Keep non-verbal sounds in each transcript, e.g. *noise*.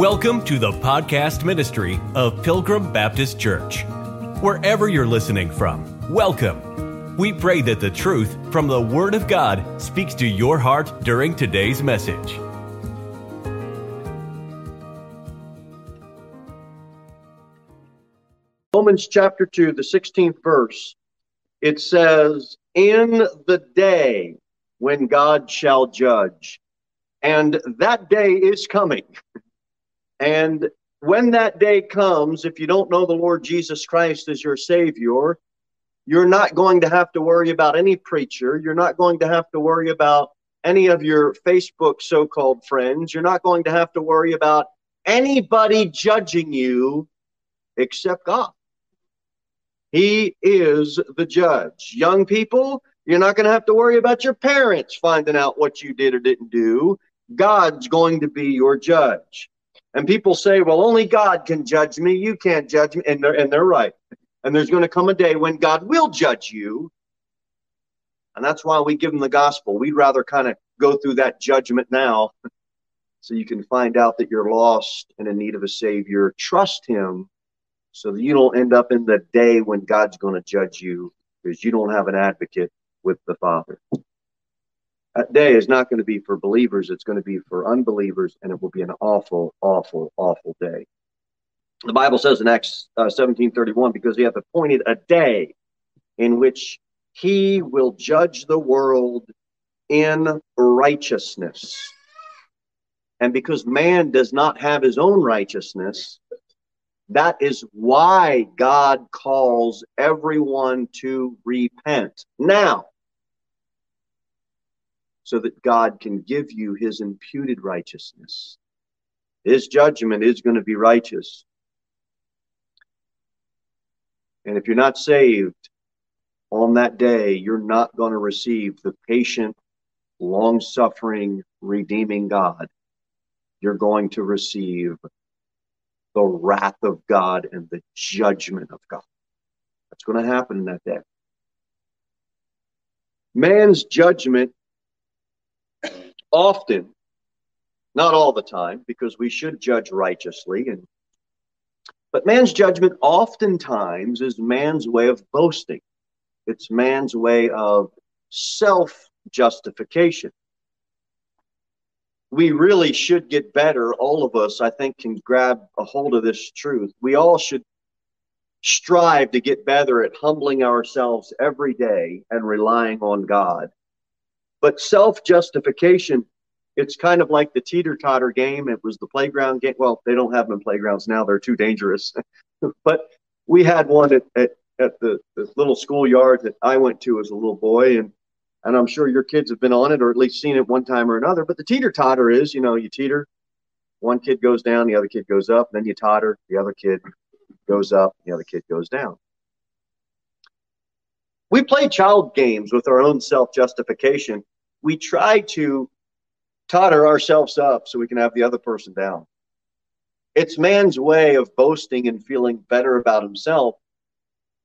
Welcome to the podcast ministry of Pilgrim Baptist Church. Wherever you're listening from, welcome. We pray that the truth from the Word of God speaks to your heart during today's message. Romans chapter 2, the 16th verse, it says, In the day when God shall judge. And that day is coming. *laughs* And when that day comes, if you don't know the Lord Jesus Christ as your Savior, you're not going to have to worry about any preacher. You're not going to have to worry about any of your Facebook so called friends. You're not going to have to worry about anybody judging you except God. He is the judge. Young people, you're not going to have to worry about your parents finding out what you did or didn't do. God's going to be your judge. And people say, well, only God can judge me. You can't judge me. And they're, and they're right. And there's going to come a day when God will judge you. And that's why we give them the gospel. We'd rather kind of go through that judgment now *laughs* so you can find out that you're lost and in need of a Savior. Trust Him so that you don't end up in the day when God's going to judge you because you don't have an advocate with the Father. That day is not going to be for believers, it's going to be for unbelievers, and it will be an awful, awful, awful day. The Bible says in Acts uh, 17:31, because he hath appointed a day in which he will judge the world in righteousness. And because man does not have his own righteousness, that is why God calls everyone to repent. Now, so that God can give you his imputed righteousness. His judgment is going to be righteous. And if you're not saved on that day, you're not going to receive the patient, long suffering, redeeming God. You're going to receive the wrath of God and the judgment of God. That's going to happen in that day. Man's judgment often, not all the time, because we should judge righteously and but man's judgment oftentimes is man's way of boasting. It's man's way of self justification. We really should get better. All of us, I think, can grab a hold of this truth. We all should strive to get better at humbling ourselves every day and relying on God but self justification, it's kind of like the teeter totter game. It was the playground game. Well, they don't have them in playgrounds now, they're too dangerous. *laughs* but we had one at, at, at the, the little schoolyard that I went to as a little boy. And, and I'm sure your kids have been on it or at least seen it one time or another. But the teeter totter is, you know, you teeter, one kid goes down, the other kid goes up, then you totter, the other kid goes up, the other kid goes down. We play child games with our own self justification. We try to totter ourselves up so we can have the other person down. It's man's way of boasting and feeling better about himself.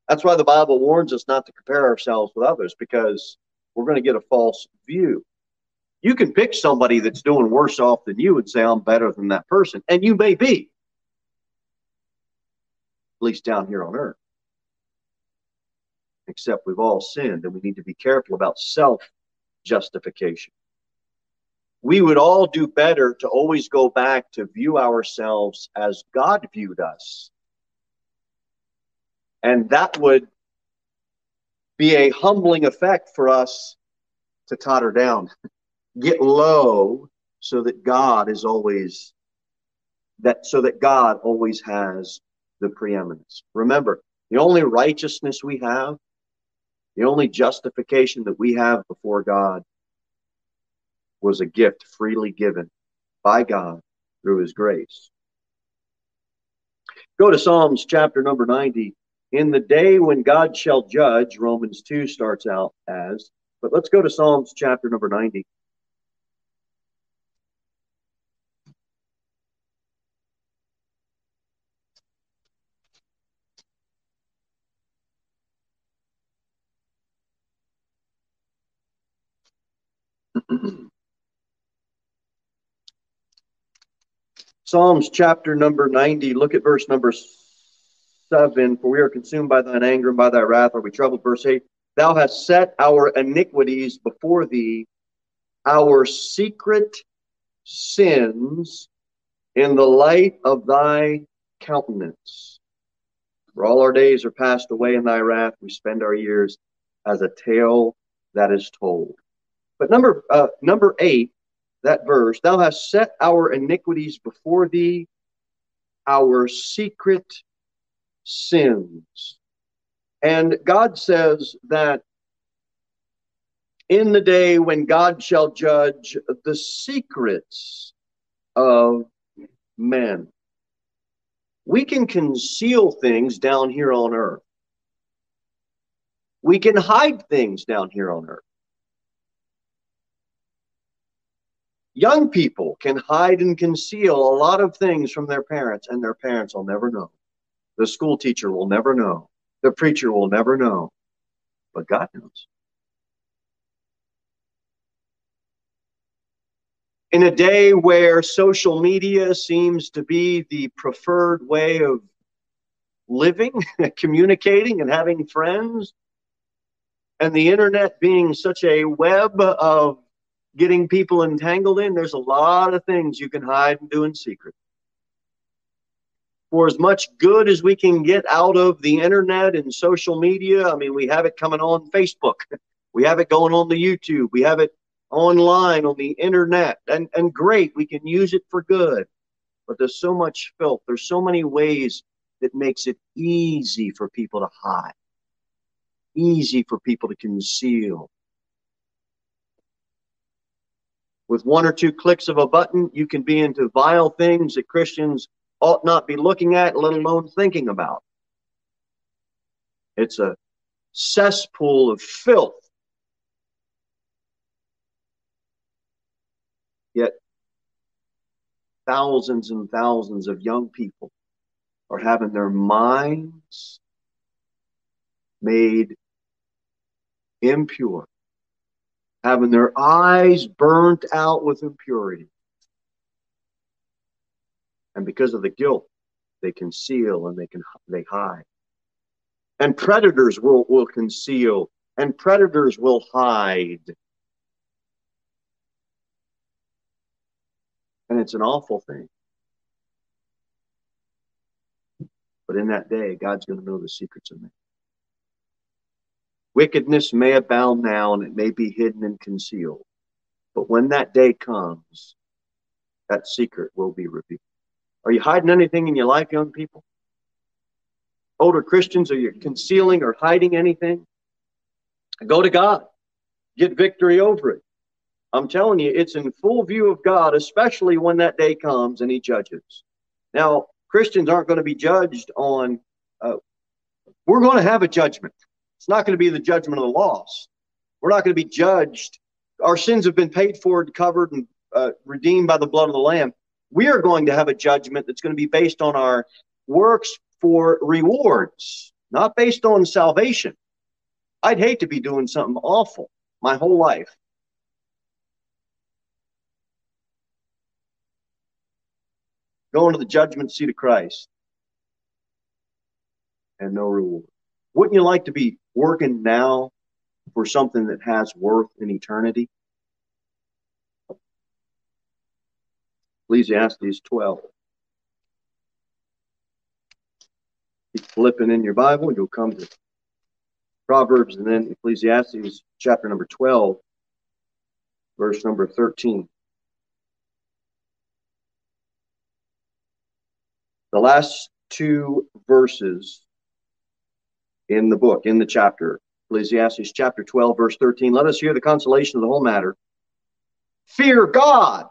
That's why the Bible warns us not to compare ourselves with others because we're going to get a false view. You can pick somebody that's doing worse off than you and say, I'm better than that person. And you may be, at least down here on earth except we've all sinned and we need to be careful about self justification. We would all do better to always go back to view ourselves as God viewed us. And that would be a humbling effect for us to totter down, *laughs* get low so that God is always that so that God always has the preeminence. Remember, the only righteousness we have the only justification that we have before God was a gift freely given by God through his grace. Go to Psalms chapter number 90. In the day when God shall judge, Romans 2 starts out as, but let's go to Psalms chapter number 90. Psalms chapter number 90, look at verse number 7. For we are consumed by thine anger and by thy wrath are we troubled. Verse 8 Thou hast set our iniquities before thee, our secret sins in the light of thy countenance. For all our days are passed away in thy wrath. We spend our years as a tale that is told. But number uh, number eight, that verse, thou hast set our iniquities before thee, our secret sins. And God says that in the day when God shall judge the secrets of men. We can conceal things down here on earth. We can hide things down here on earth. Young people can hide and conceal a lot of things from their parents, and their parents will never know. The school teacher will never know. The preacher will never know. But God knows. in a day where social media seems to be the preferred way of living, *laughs* communicating, and having friends, and the internet being such a web of getting people entangled in, there's a lot of things you can hide and do in secret. For as much good as we can get out of the internet and social media, I mean, we have it coming on Facebook, *laughs* we have it going on the YouTube, we have it online on the internet. And, and great we can use it for good. But there's so much filth. There's so many ways that makes it easy for people to hide. Easy for people to conceal with one or two clicks of a button you can be into vile things that christians ought not be looking at let alone thinking about. It's a cesspool of filth. Yet thousands and thousands of young people are having their minds made impure, having their eyes burnt out with impurity. And because of the guilt, they conceal and they can they hide. And predators will, will conceal and predators will hide. And it's an awful thing. But in that day, God's going to know the secrets of men. Wickedness may abound now and it may be hidden and concealed. But when that day comes, that secret will be revealed. Are you hiding anything in your life, young people? Older Christians, are you concealing or hiding anything? Go to God. Get victory over it. I'm telling you, it's in full view of God, especially when that day comes and He judges. Now, Christians aren't going to be judged on, uh, we're going to have a judgment. It's not going to be the judgment of the lost. We're not going to be judged. Our sins have been paid for and covered and uh, redeemed by the blood of the Lamb. We are going to have a judgment that's going to be based on our works for rewards, not based on salvation. I'd hate to be doing something awful my whole life going to the judgment seat of Christ and no reward. Wouldn't you like to be working now for something that has worth in eternity? Ecclesiastes 12. Keep flipping in your Bible, you'll come to Proverbs and then Ecclesiastes chapter number 12, verse number 13. The last two verses in the book, in the chapter, Ecclesiastes chapter 12, verse 13. Let us hear the consolation of the whole matter. Fear God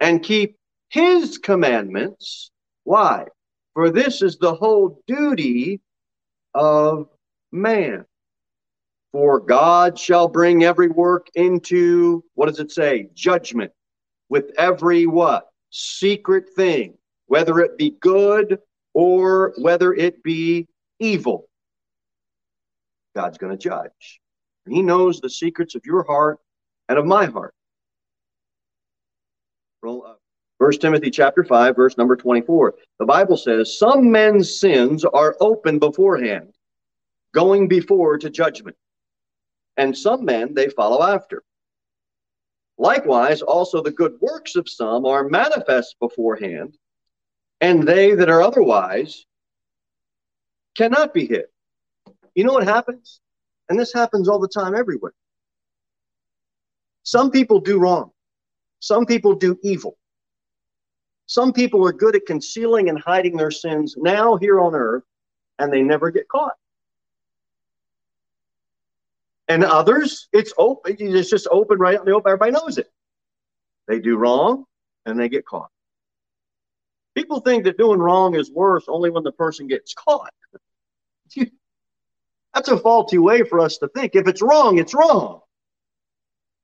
and keep his commandments. Why? For this is the whole duty of man. For God shall bring every work into, what does it say? Judgment with every what? Secret thing whether it be good or whether it be evil. God's going to judge. He knows the secrets of your heart and of my heart. First Timothy chapter 5, verse number 24. The Bible says, Some men's sins are open beforehand, going before to judgment. And some men they follow after. Likewise, also the good works of some are manifest beforehand, and they that are otherwise cannot be hid. You know what happens? And this happens all the time everywhere. Some people do wrong. Some people do evil. Some people are good at concealing and hiding their sins now here on earth, and they never get caught. And others, it's open. It's just open right out in the open. Everybody knows it. They do wrong, and they get caught. People think that doing wrong is worse only when the person gets caught. *laughs* That's a faulty way for us to think. If it's wrong, it's wrong.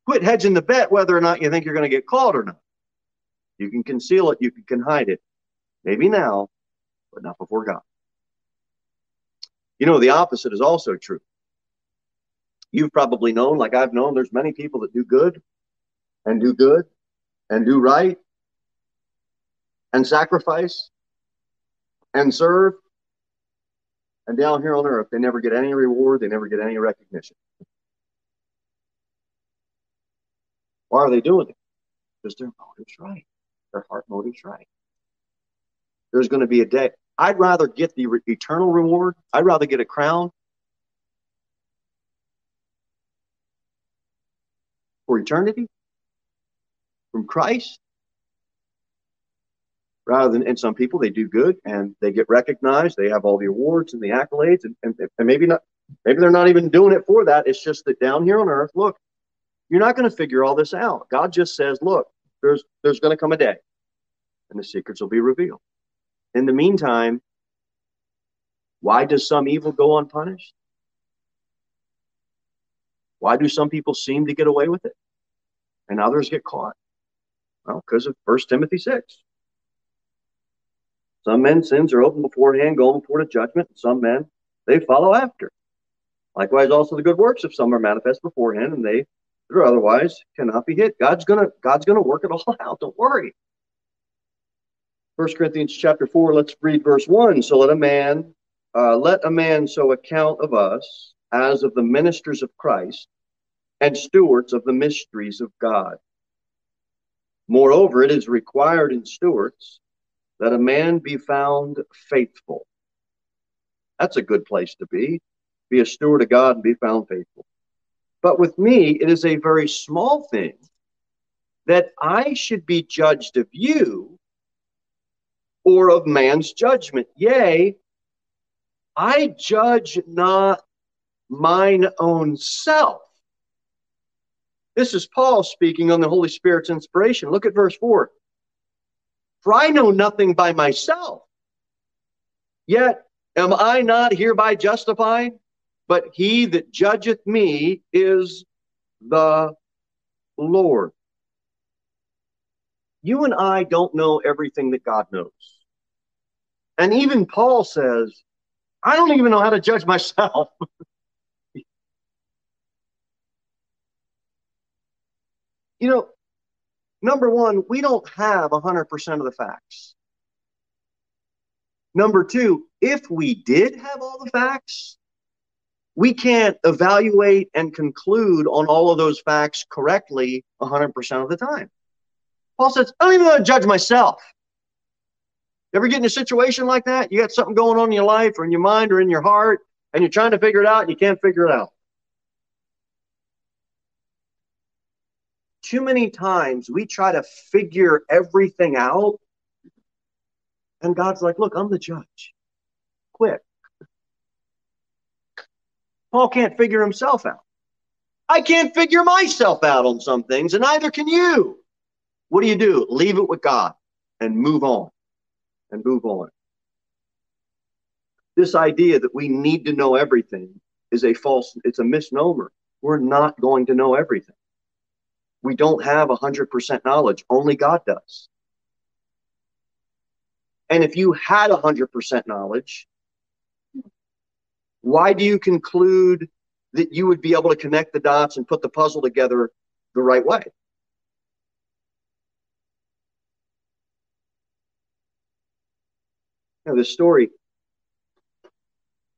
Quit hedging the bet whether or not you think you're going to get caught or not. You can conceal it, you can hide it. Maybe now, but not before God. You know, the opposite is also true. You've probably known, like I've known, there's many people that do good and do good and do right and sacrifice and serve. And down here on earth, they never get any reward, they never get any recognition. Why are they doing it? Because their motive's right. Their heart motive's right. There's going to be a day. I'd rather get the re- eternal reward. I'd rather get a crown for eternity from Christ rather than and some people they do good and they get recognized they have all the awards and the accolades and, and, and maybe not maybe they're not even doing it for that it's just that down here on earth look you're not going to figure all this out. God just says, look, there's there's going to come a day and the secrets will be revealed. In the meantime, why does some evil go unpunished? Why do some people seem to get away with it and others get caught? Well, because of 1 Timothy 6. Some men's sins are open beforehand, going before the judgment, and some men they follow after. Likewise, also the good works of some are manifest beforehand, and they or otherwise cannot be hid. God's gonna God's gonna work it all *laughs* out. Don't worry. First Corinthians chapter four. Let's read verse one. So let a man uh, let a man so account of us as of the ministers of Christ and stewards of the mysteries of God. Moreover, it is required in stewards that a man be found faithful. That's a good place to be. Be a steward of God and be found faithful. But with me, it is a very small thing that I should be judged of you or of man's judgment. Yea, I judge not mine own self. This is Paul speaking on the Holy Spirit's inspiration. Look at verse 4. For I know nothing by myself, yet am I not hereby justified? but he that judgeth me is the Lord. You and I don't know everything that God knows. And even Paul says, I don't even know how to judge myself. *laughs* you know, number one, we don't have 100% of the facts. Number two, if we did have all the facts, we can't evaluate and conclude on all of those facts correctly 100% of the time. Paul says, I don't even want to judge myself. Ever get in a situation like that? You got something going on in your life or in your mind or in your heart, and you're trying to figure it out and you can't figure it out. Too many times we try to figure everything out, and God's like, Look, I'm the judge. Quit. Paul can't figure himself out. I can't figure myself out on some things, and neither can you. What do you do? Leave it with God and move on and move on. This idea that we need to know everything is a false, it's a misnomer. We're not going to know everything. We don't have 100% knowledge, only God does. And if you had 100% knowledge, why do you conclude that you would be able to connect the dots and put the puzzle together the right way? You this story,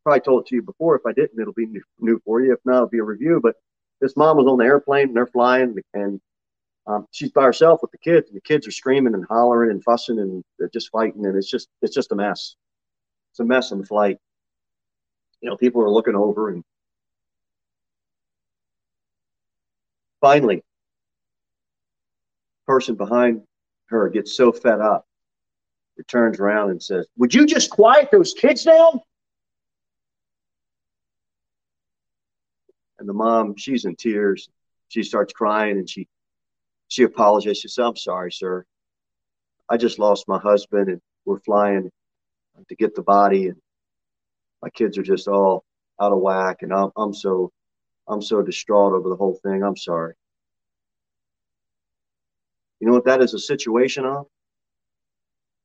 probably told it to you before. If I didn't, it'll be new, new for you. If not, it'll be a review. But this mom was on the airplane and they're flying, and um, she's by herself with the kids, and the kids are screaming and hollering and fussing and they're just fighting, and it's just it's just a mess. It's a mess on the flight. You know, people are looking over, and finally, person behind her gets so fed up, it turns around and says, "Would you just quiet those kids down?" And the mom, she's in tears. She starts crying and she she apologized. She said, I'm sorry, sir. I just lost my husband and we're flying to get the body and my kids are just all out of whack and I'm, I'm so I'm so distraught over the whole thing. I'm sorry. You know what that is a situation of?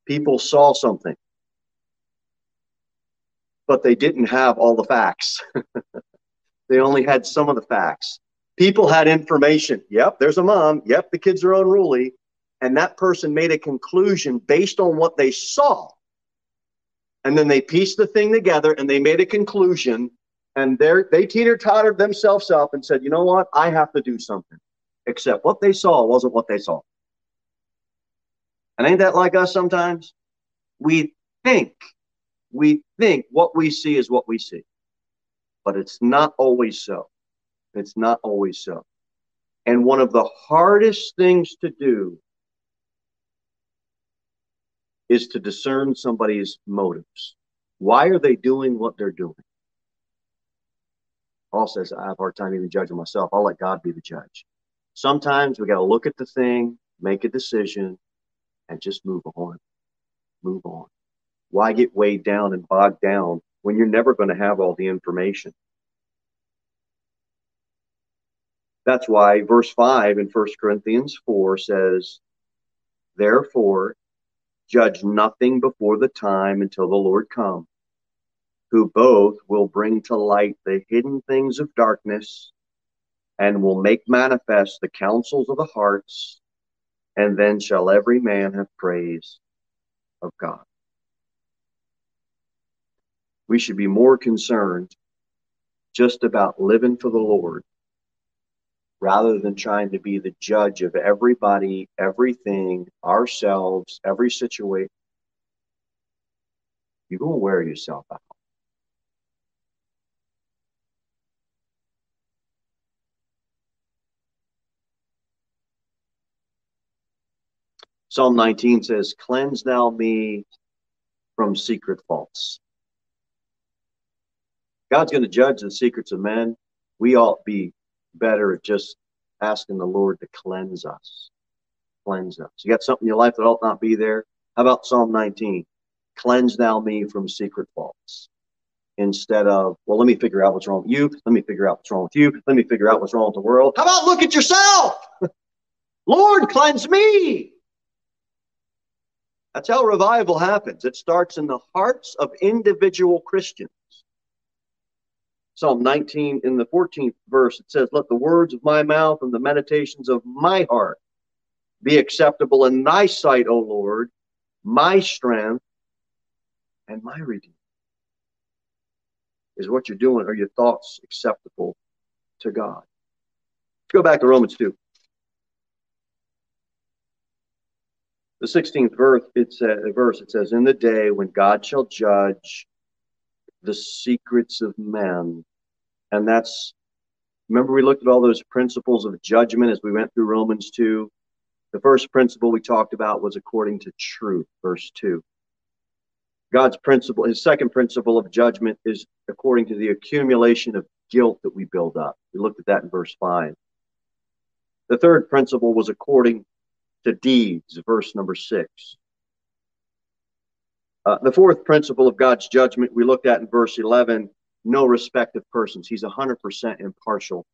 People saw something, but they didn't have all the facts. *laughs* they only had some of the facts. People had information. Yep, there's a mom. Yep, the kids are unruly. And that person made a conclusion based on what they saw. And then they pieced the thing together and they made a conclusion. And they teeter tottered themselves up and said, you know what? I have to do something. Except what they saw wasn't what they saw. And ain't that like us sometimes? We think, we think what we see is what we see. But it's not always so. It's not always so. And one of the hardest things to do is to discern somebody's motives. Why are they doing what they're doing? Paul says, I have a hard time even judging myself. I'll let God be the judge. Sometimes we got to look at the thing, make a decision, and just move on. Move on. Why get weighed down and bogged down when you're never going to have all the information? That's why verse 5 in 1 Corinthians 4 says, Therefore, judge nothing before the time until the Lord come, who both will bring to light the hidden things of darkness and will make manifest the counsels of the hearts, and then shall every man have praise of God. We should be more concerned just about living for the Lord rather than trying to be the judge of everybody, everything, ourselves, every situation, you're going to wear yourself out. Psalm 19 says, Cleanse thou me from secret faults. God's going to judge the secrets of men. We ought be better at just asking the Lord to cleanse us. Cleanse us. You got something in your life that ought not be there? How about Psalm 19? Cleanse thou me from secret faults. Instead of, well, let me figure out what's wrong with you. Let me figure out what's wrong with you. Let me figure out what's wrong with the world. How about look at yourself? *laughs* Lord, cleanse me. That's how revival happens. It starts in the hearts of individual Christians. Psalm 19 in the 14th verse, it says, Let the words of my mouth and the meditations of my heart be acceptable in thy sight, O Lord, my strength and my redeemer. Is what you're doing, are your thoughts acceptable to God? Let's go back to Romans 2. The 16th verse, it says, verse, it says, In the day when God shall judge the secrets of men. And that's, remember, we looked at all those principles of judgment as we went through Romans 2. The first principle we talked about was according to truth, verse 2. God's principle, his second principle of judgment is according to the accumulation of guilt that we build up. We looked at that in verse 5. The third principle was according to deeds, verse number 6. Uh, the fourth principle of God's judgment we looked at in verse 11 no respect of persons. He's 100% impartial.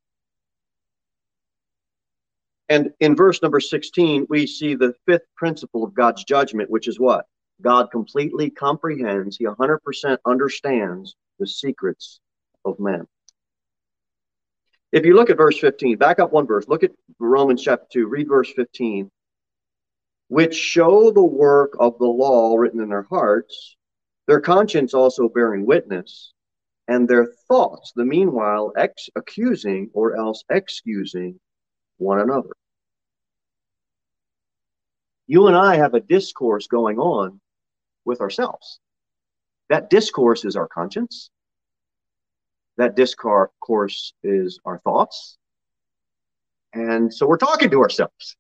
And in verse number 16, we see the fifth principle of God's judgment, which is what? God completely comprehends, He 100% understands the secrets of men. If you look at verse 15, back up one verse, look at Romans chapter 2, read verse 15 which show the work of the law written in their hearts, their conscience also bearing witness, and their thoughts, the meanwhile, ex- accusing or else excusing one another. You and I have a discourse going on with ourselves. That discourse is our conscience. That discourse is our thoughts. And so we're talking to ourselves.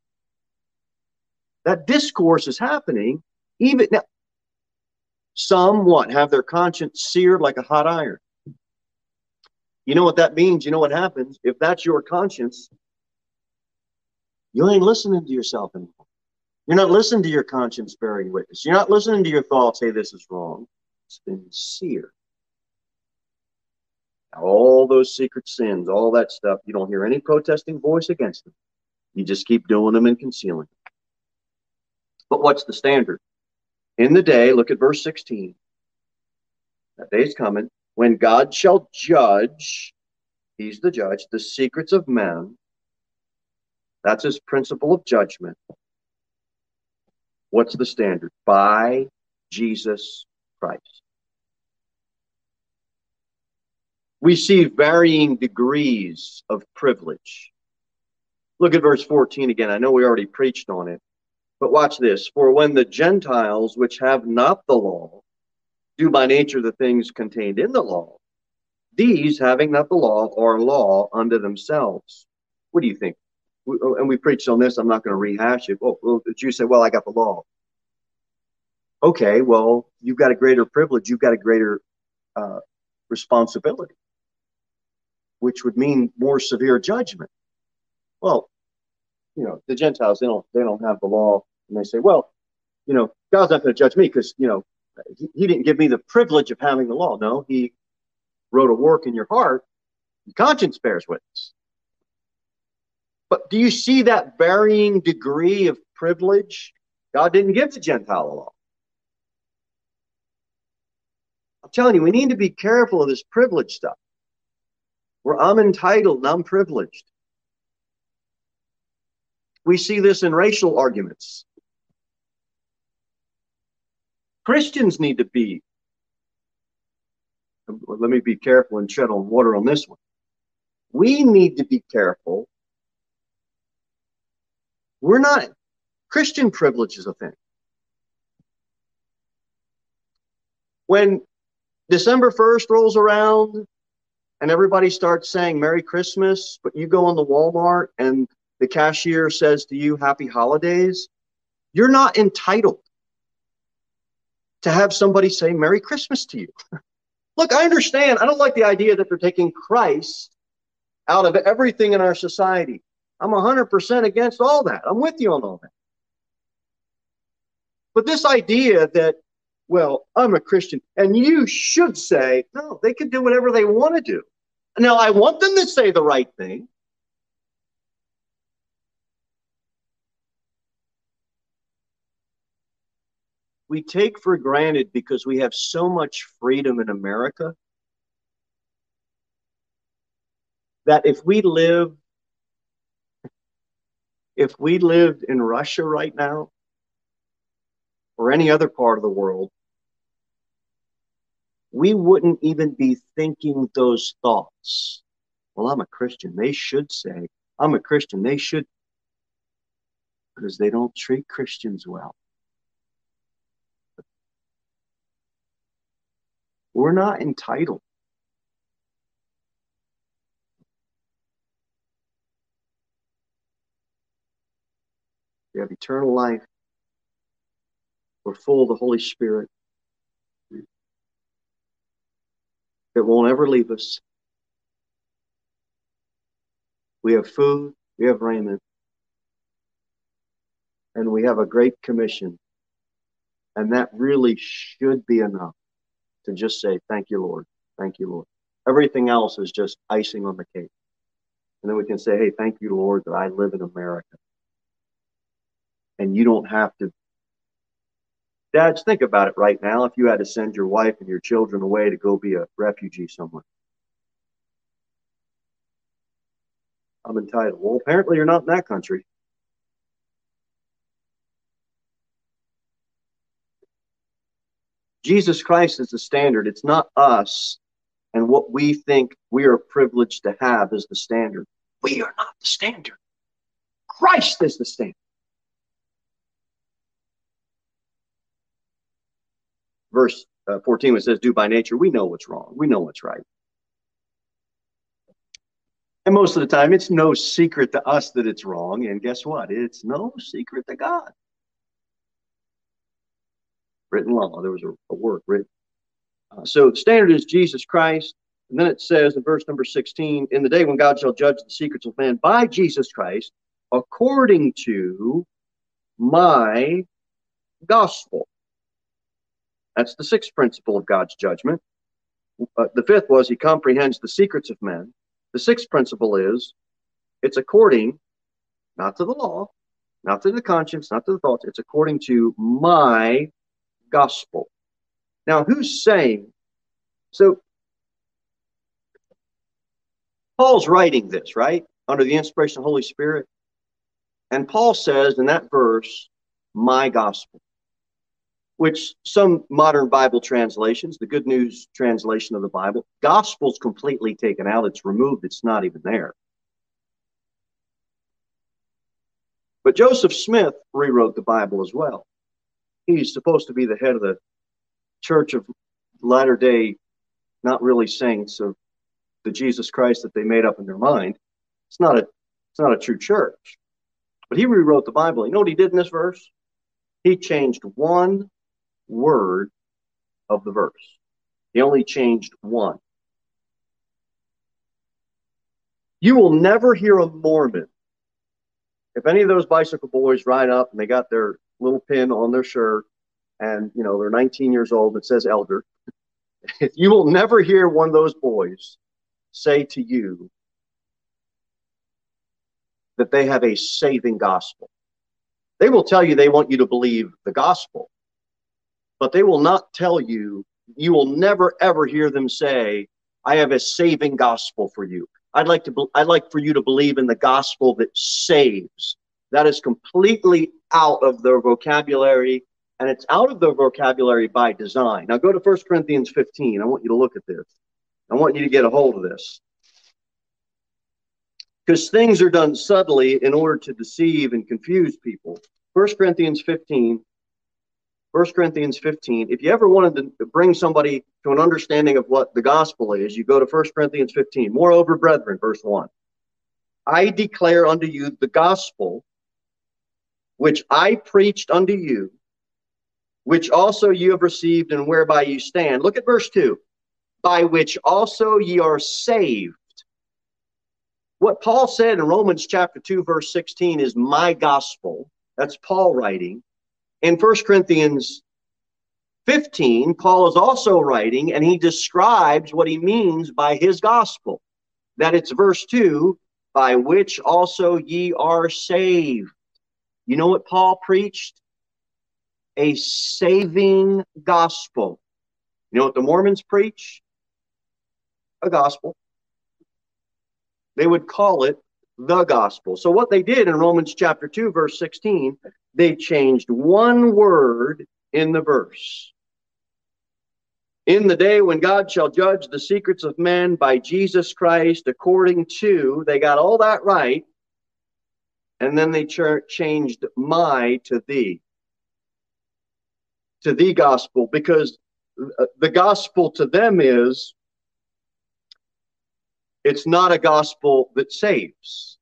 That discourse is happening even now. Some what have their conscience seared like a hot iron. You know what that means? You know what happens? If that's your conscience, you ain't listening to yourself anymore. You're not listening to your conscience bearing witness. You're not listening to your thoughts, hey, this is wrong. It's been seared. All those secret sins, all that stuff, you don't hear any protesting voice against them. You just keep doing them and concealing them. But what's the standard? In the day, look at verse 16. That day is coming when God shall judge, he's the judge, the secrets of men. That's his principle of judgment. What's the standard? By Jesus Christ. We see varying degrees of privilege. Look at verse 14 again. I know we already preached on it, but watch this. For when the Gentiles, which have not the law, do by nature the things contained in the law. These, having not the law, are law unto themselves. What do you think? And we preached on this. I'm not going to rehash it. Oh, well, the Jews say, well, I got the law. Okay, well, you've got a greater privilege. You've got a greater uh, responsibility, which would mean more severe judgment. Well, you know, the Gentiles, they don't, they don't have the law. And they say, well, you know, God's not going to judge me because, you know, he, he didn't give me the privilege of having the law. No, he wrote a work in your heart. Your conscience bears witness. But do you see that varying degree of privilege? God didn't give the Gentile a law. I'm telling you, we need to be careful of this privilege stuff. Where I'm entitled and I'm privileged. We see this in racial arguments. Christians need to be, let me be careful and tread on water on this one. We need to be careful. We're not, Christian privilege is a thing. When December 1st rolls around and everybody starts saying Merry Christmas, but you go on the Walmart and the cashier says to you, Happy Holidays, you're not entitled to have somebody say Merry Christmas to you. *laughs* Look, I understand. I don't like the idea that they're taking Christ out of everything in our society. I'm 100% against all that. I'm with you on all that. But this idea that, well, I'm a Christian and you should say, no, they can do whatever they want to do. Now, I want them to say the right thing. We take for granted because we have so much freedom in America that if we live if we lived in Russia right now or any other part of the world, we wouldn't even be thinking those thoughts. Well, I'm a Christian. They should say, I'm a Christian. They should, because they don't treat Christians well. We're not entitled. We have eternal life. We're full of the Holy Spirit. It won't ever leave us. We have food, we have raiment, and we have a great commission. And that really should be enough to just say, Thank you, Lord. Thank you, Lord. Everything else is just icing on the cake. And then we can say, Hey, thank you, Lord, that I live in America. And you don't have to. Dads, think about it right now. If you had to send your wife and your children away to go be a refugee somewhere, I'm entitled. Well, apparently you're not in that country. Jesus Christ is the standard. It's not us and what we think we are privileged to have as the standard. We are not the standard. Christ is the standard. Verse uh, 14, it says, Do by nature, we know what's wrong. We know what's right. And most of the time, it's no secret to us that it's wrong. And guess what? It's no secret to God. Written law, there was a, a work written. Uh, so the standard is Jesus Christ. And then it says in verse number 16, in the day when God shall judge the secrets of man by Jesus Christ, according to my gospel. That's the sixth principle of God's judgment. Uh, the fifth was he comprehends the secrets of men. The sixth principle is it's according, not to the law, not to the conscience, not to the thoughts, it's according to my gospel. Now, who's saying? So, Paul's writing this, right? Under the inspiration of the Holy Spirit. And Paul says in that verse, my gospel, which some modern Bible translations, the Good News translation of the Bible, gospel's completely taken out. It's removed. It's not even there. But Joseph Smith rewrote the Bible as well. He's supposed to be the head of the Church of Latter day, not really saints of the Jesus Christ that they made up in their mind. It's not a it's not a true church. But he rewrote the Bible. You know what he did in this verse? He changed one word of the verse. He only changed one. You will never hear a Mormon. If any of those bicycle boys ride up and they got their little pin on their shirt and you know they're 19 years old it says elder, you will never hear one of those boys say to you that they have a saving gospel. They will tell you they want you to believe the gospel, but they will not tell you, you will never ever hear them say, I have a saving gospel for you. I'd like to, I'd like for you to believe in the gospel that saves. That is completely out of their vocabulary and it's out of their vocabulary by design. Now go to 1 Corinthians 15. I want you to look at this. I want you to get a hold of this. Because things are done subtly in order to deceive and confuse people. 1 Corinthians 15. 1 Corinthians 15. If you ever wanted to bring somebody to an understanding of what the gospel is, you go to 1 Corinthians 15. Moreover, brethren, verse 1. I declare unto you the gospel which I preached unto you, which also you have received and whereby you stand. Look at verse 2 by which also ye are saved. What Paul said in Romans chapter 2, verse 16 is my gospel. That's Paul writing. In 1 Corinthians 15, Paul is also writing and he describes what he means by his gospel. That it's verse 2 by which also ye are saved. You know what Paul preached? A saving gospel. You know what the Mormons preach? a gospel. They would call it the gospel. So, what they did in Romans chapter 2, verse 16, they changed one word in the verse. In the day when God shall judge the secrets of men by Jesus Christ, according to, they got all that right. And then they ch- changed my to thee, to the gospel, because uh, the gospel to them is it's not a gospel that saves.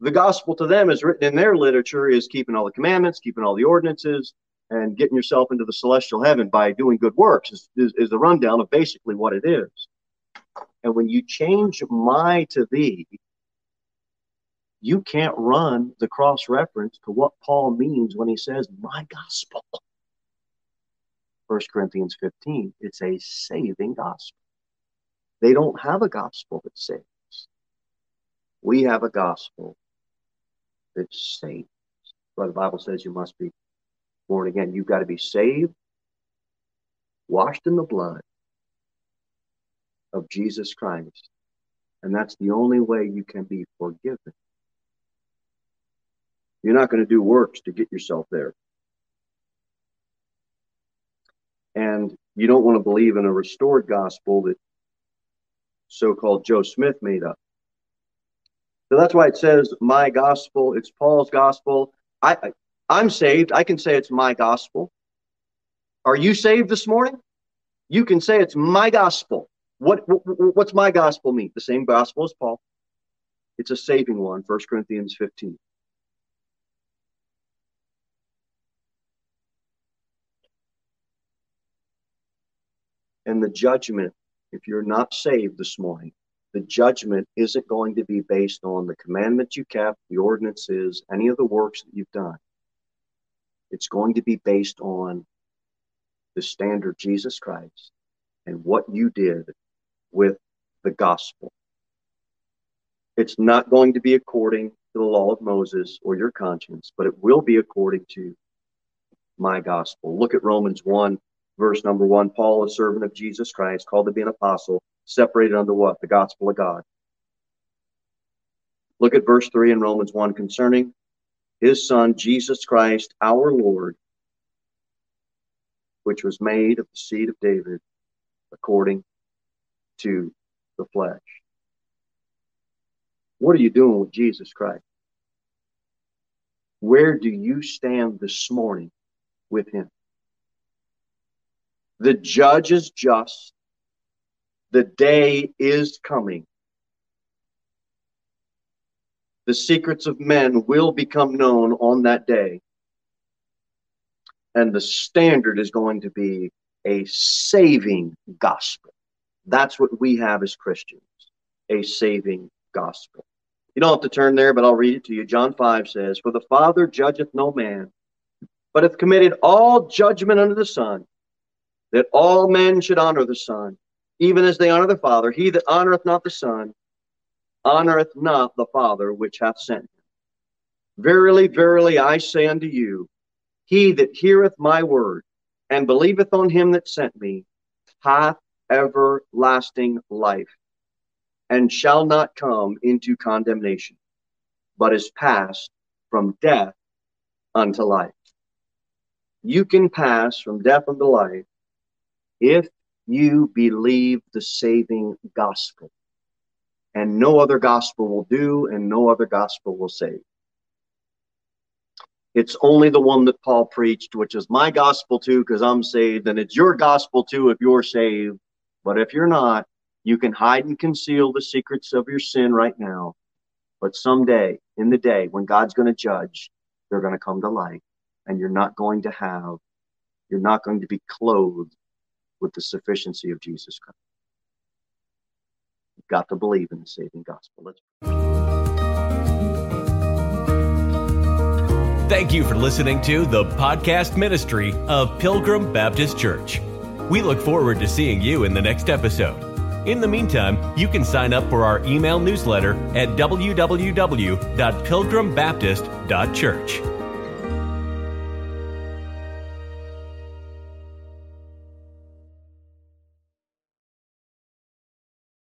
The gospel to them is written in their literature is keeping all the commandments, keeping all the ordinances, and getting yourself into the celestial heaven by doing good works is, is, is the rundown of basically what it is. And when you change my to thee, you can't run the cross reference to what Paul means when he says my gospel. 1 Corinthians 15, it's a saving gospel. They don't have a gospel that saves. We have a gospel that saves. But the Bible says you must be born again. You've got to be saved, washed in the blood of Jesus Christ. And that's the only way you can be forgiven. You're not going to do works to get yourself there. And you don't want to believe in a restored gospel that so called Joe Smith made up. So that's why it says my gospel. It's Paul's gospel. I, I I'm saved. I can say it's my gospel. Are you saved this morning? You can say it's my gospel. What, what what's my gospel mean? The same gospel as Paul. It's a saving one, 1 Corinthians 15. And the judgment, if you're not saved this morning, the judgment isn't going to be based on the commandments you kept, the ordinances, any of the works that you've done. It's going to be based on the standard Jesus Christ and what you did with the gospel. It's not going to be according to the law of Moses or your conscience, but it will be according to my gospel. Look at Romans 1, verse number 1. Paul, a servant of Jesus Christ, called to be an apostle, separated under what? The gospel of God. Look at verse 3 in Romans 1 concerning his Son, Jesus Christ, our Lord, which was made of the seed of David according to the flesh. What are you doing with Jesus Christ? Where do you stand this morning with him? The judge is just. The day is coming the secrets of men will become known on that day. And the standard is going to be a saving gospel. That's what we have as Christians a saving gospel. You don't have to turn there, but I'll read it to you. John 5 says, For the Father judgeth no man, but hath committed all judgment unto the Son, that all men should honor the Son, even as they honor the Father. He that honoreth not the Son honoreth not the Father which hath sent him. Verily, verily, I say unto you, he that heareth my word and believeth on him that sent me hath everlasting life, and shall not come into condemnation, but is passed from death unto life. You can pass from death unto life if you believe the saving gospel and no other gospel will do, and no other gospel will save. It's only the one that Paul preached, which is my gospel too, because I'm saved, and it's your gospel too if you're saved. But if you're not, you can hide and conceal the secrets of your sin right now. But someday, in the day when God's going to judge, they're going to come to light, and you're not going to have, you're not going to be clothed with the sufficiency of Jesus Christ You've got to believe in the saving gospel. Let's Thank you for listening to the podcast ministry of Pilgrim Baptist Church. We look forward to seeing you in the next episode. In the meantime, you can sign up for our email newsletter at www.pilgrimbaptist.church.